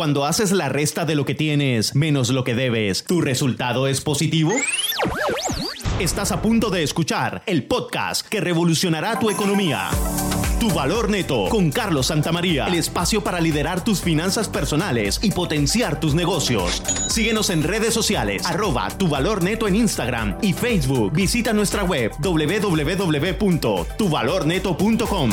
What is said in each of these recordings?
Cuando haces la resta de lo que tienes menos lo que debes, ¿tu resultado es positivo? Estás a punto de escuchar el podcast que revolucionará tu economía. Tu valor neto con Carlos Santamaría, el espacio para liderar tus finanzas personales y potenciar tus negocios. Síguenos en redes sociales, arroba tu valor neto en Instagram y Facebook. Visita nuestra web www.tuvalorneto.com.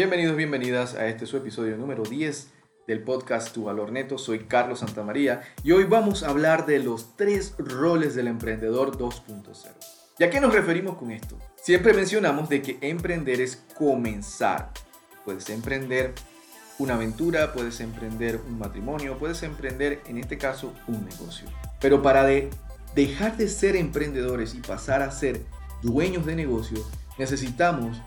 Bienvenidos, bienvenidas a este su episodio número 10 del podcast Tu Valor Neto. Soy Carlos Santamaría y hoy vamos a hablar de los tres roles del emprendedor 2.0. ¿Y a qué nos referimos con esto? Siempre mencionamos de que emprender es comenzar. Puedes emprender una aventura, puedes emprender un matrimonio, puedes emprender en este caso un negocio. Pero para dejar de ser emprendedores y pasar a ser dueños de negocio, necesitamos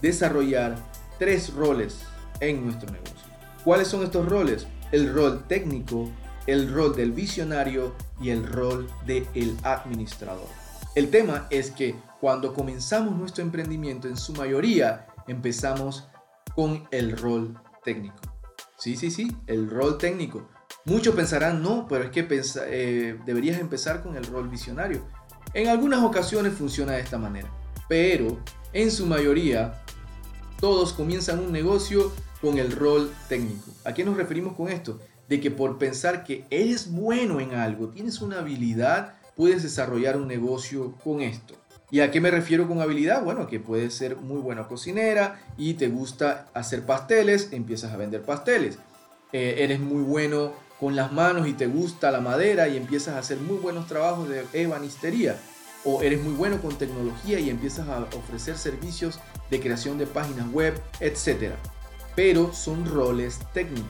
desarrollar tres roles en nuestro negocio. ¿Cuáles son estos roles? El rol técnico, el rol del visionario y el rol del administrador. El tema es que cuando comenzamos nuestro emprendimiento, en su mayoría empezamos con el rol técnico. Sí, sí, sí, el rol técnico. Muchos pensarán, no, pero es que eh, deberías empezar con el rol visionario. En algunas ocasiones funciona de esta manera, pero en su mayoría todos comienzan un negocio con el rol técnico. ¿A qué nos referimos con esto? De que por pensar que eres bueno en algo, tienes una habilidad, puedes desarrollar un negocio con esto. ¿Y a qué me refiero con habilidad? Bueno, que puedes ser muy buena cocinera y te gusta hacer pasteles, empiezas a vender pasteles. Eh, eres muy bueno con las manos y te gusta la madera y empiezas a hacer muy buenos trabajos de ebanistería o eres muy bueno con tecnología y empiezas a ofrecer servicios de creación de páginas web, etc. Pero son roles técnicos.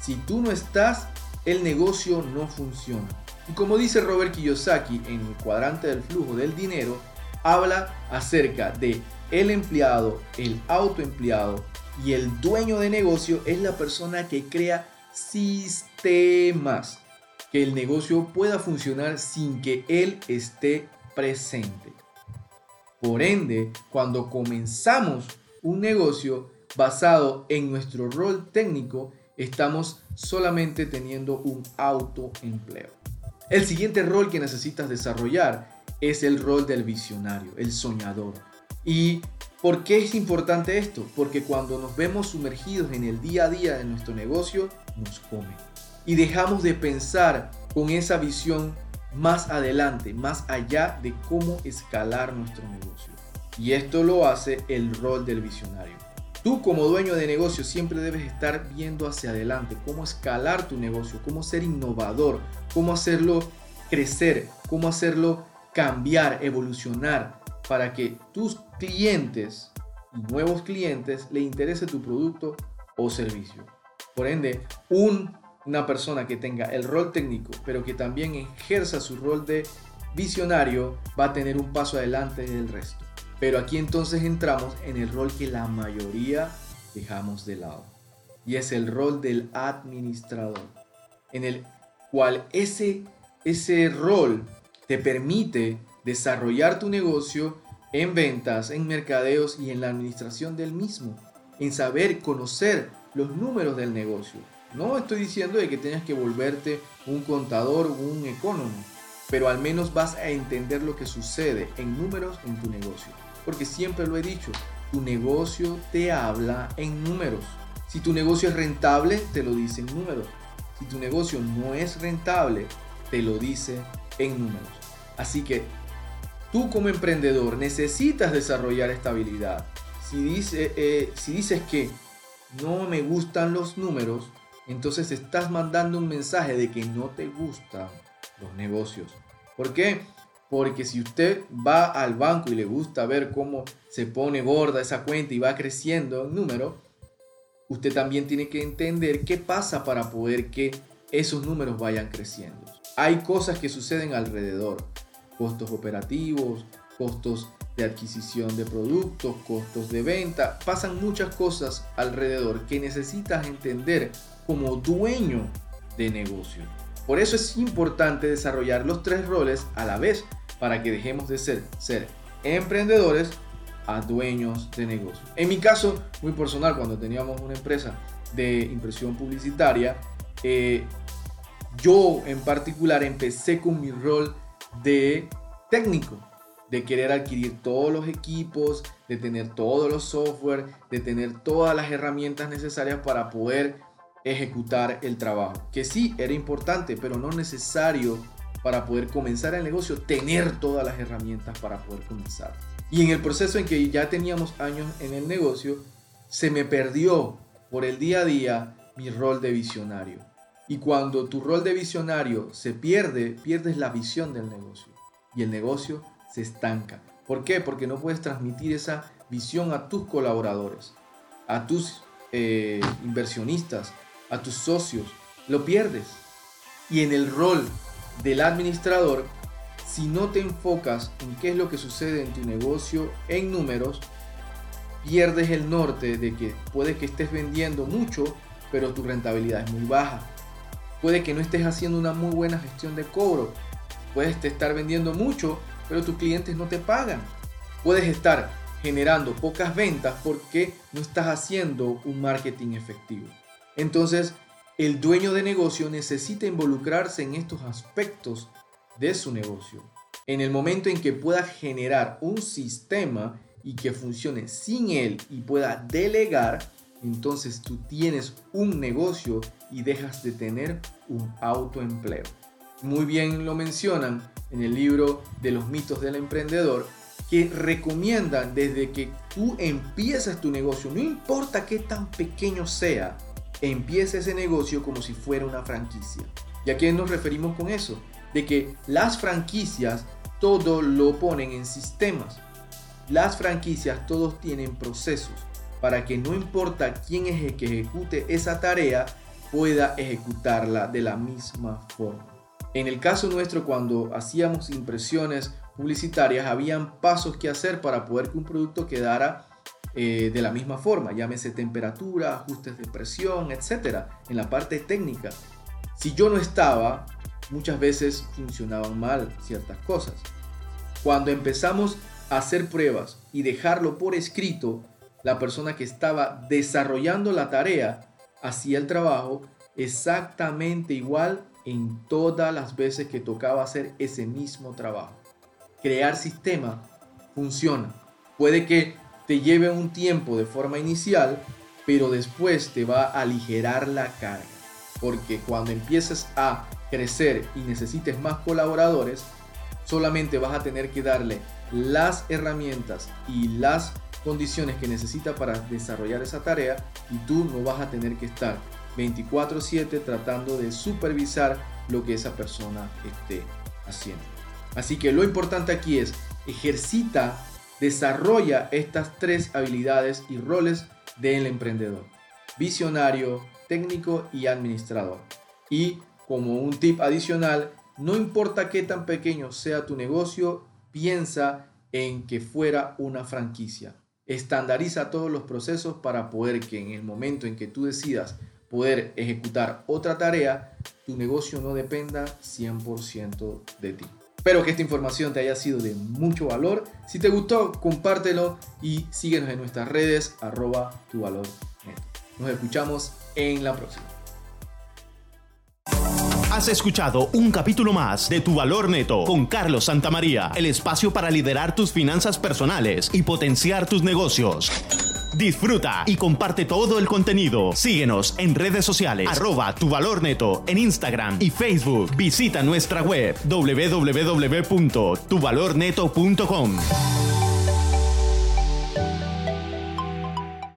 Si tú no estás, el negocio no funciona. Y como dice Robert Kiyosaki en el cuadrante del flujo del dinero, habla acerca de el empleado, el autoempleado y el dueño de negocio es la persona que crea sistemas que el negocio pueda funcionar sin que él esté presente. Por ende, cuando comenzamos un negocio basado en nuestro rol técnico, estamos solamente teniendo un autoempleo. El siguiente rol que necesitas desarrollar es el rol del visionario, el soñador. ¿Y por qué es importante esto? Porque cuando nos vemos sumergidos en el día a día de nuestro negocio, nos come. Y dejamos de pensar con esa visión más adelante, más allá de cómo escalar nuestro negocio. Y esto lo hace el rol del visionario. Tú como dueño de negocio siempre debes estar viendo hacia adelante cómo escalar tu negocio, cómo ser innovador, cómo hacerlo crecer, cómo hacerlo cambiar, evolucionar, para que tus clientes y nuevos clientes le interese tu producto o servicio. Por ende, un una persona que tenga el rol técnico, pero que también ejerza su rol de visionario, va a tener un paso adelante del resto. Pero aquí entonces entramos en el rol que la mayoría dejamos de lado. Y es el rol del administrador, en el cual ese, ese rol te permite desarrollar tu negocio en ventas, en mercadeos y en la administración del mismo, en saber conocer los números del negocio, no estoy diciendo de que tengas que volverte un contador o un ecónomo, pero al menos vas a entender lo que sucede en números en tu negocio. Porque siempre lo he dicho, tu negocio te habla en números. Si tu negocio es rentable, te lo dice en números. Si tu negocio no es rentable, te lo dice en números. Así que tú como emprendedor necesitas desarrollar esta habilidad. Eh, si dices que no me gustan los números, entonces estás mandando un mensaje de que no te gustan los negocios. ¿Por qué? Porque si usted va al banco y le gusta ver cómo se pone gorda esa cuenta y va creciendo en número, usted también tiene que entender qué pasa para poder que esos números vayan creciendo. Hay cosas que suceden alrededor, costos operativos, costos de adquisición de productos, costos de venta, pasan muchas cosas alrededor que necesitas entender como dueño de negocio. Por eso es importante desarrollar los tres roles a la vez para que dejemos de ser, ser emprendedores a dueños de negocio. En mi caso, muy personal, cuando teníamos una empresa de impresión publicitaria, eh, yo en particular empecé con mi rol de técnico, de querer adquirir todos los equipos, de tener todos los software, de tener todas las herramientas necesarias para poder ejecutar el trabajo. Que sí, era importante, pero no necesario para poder comenzar el negocio, tener todas las herramientas para poder comenzar. Y en el proceso en que ya teníamos años en el negocio, se me perdió por el día a día mi rol de visionario. Y cuando tu rol de visionario se pierde, pierdes la visión del negocio. Y el negocio se estanca. ¿Por qué? Porque no puedes transmitir esa visión a tus colaboradores, a tus eh, inversionistas, a tus socios. Lo pierdes. Y en el rol del administrador, si no te enfocas en qué es lo que sucede en tu negocio en números, pierdes el norte de que puede que estés vendiendo mucho, pero tu rentabilidad es muy baja. Puede que no estés haciendo una muy buena gestión de cobro. Puedes estar vendiendo mucho, pero tus clientes no te pagan. Puedes estar generando pocas ventas porque no estás haciendo un marketing efectivo. Entonces, el dueño de negocio necesita involucrarse en estos aspectos de su negocio. En el momento en que pueda generar un sistema y que funcione sin él y pueda delegar, entonces tú tienes un negocio y dejas de tener un autoempleo. Muy bien lo mencionan en el libro de los mitos del emprendedor que recomiendan desde que tú empiezas tu negocio, no importa qué tan pequeño sea, empieza ese negocio como si fuera una franquicia. ¿Y a qué nos referimos con eso? De que las franquicias todo lo ponen en sistemas. Las franquicias todos tienen procesos para que no importa quién es el que ejecute esa tarea, pueda ejecutarla de la misma forma. En el caso nuestro, cuando hacíamos impresiones publicitarias, habían pasos que hacer para poder que un producto quedara eh, de la misma forma, llámese temperatura, ajustes de presión, etcétera, en la parte técnica. Si yo no estaba, muchas veces funcionaban mal ciertas cosas. Cuando empezamos a hacer pruebas y dejarlo por escrito, la persona que estaba desarrollando la tarea hacía el trabajo exactamente igual en todas las veces que tocaba hacer ese mismo trabajo. Crear sistema funciona. Puede que te lleve un tiempo de forma inicial, pero después te va a aligerar la carga. Porque cuando empieces a crecer y necesites más colaboradores, solamente vas a tener que darle las herramientas y las condiciones que necesita para desarrollar esa tarea y tú no vas a tener que estar 24/7 tratando de supervisar lo que esa persona esté haciendo. Así que lo importante aquí es ejercita desarrolla estas tres habilidades y roles del emprendedor, visionario, técnico y administrador. Y como un tip adicional, no importa qué tan pequeño sea tu negocio, piensa en que fuera una franquicia. Estandariza todos los procesos para poder que en el momento en que tú decidas poder ejecutar otra tarea, tu negocio no dependa 100% de ti. Espero que esta información te haya sido de mucho valor. Si te gustó, compártelo y síguenos en nuestras redes arroba tu valor. Nos escuchamos en la próxima. Has escuchado un capítulo más de Tu Valor Neto con Carlos Santamaría, el espacio para liderar tus finanzas personales y potenciar tus negocios. Disfruta y comparte todo el contenido. Síguenos en redes sociales, arroba tu valor neto en Instagram y Facebook. Visita nuestra web www.tuvalorneto.com.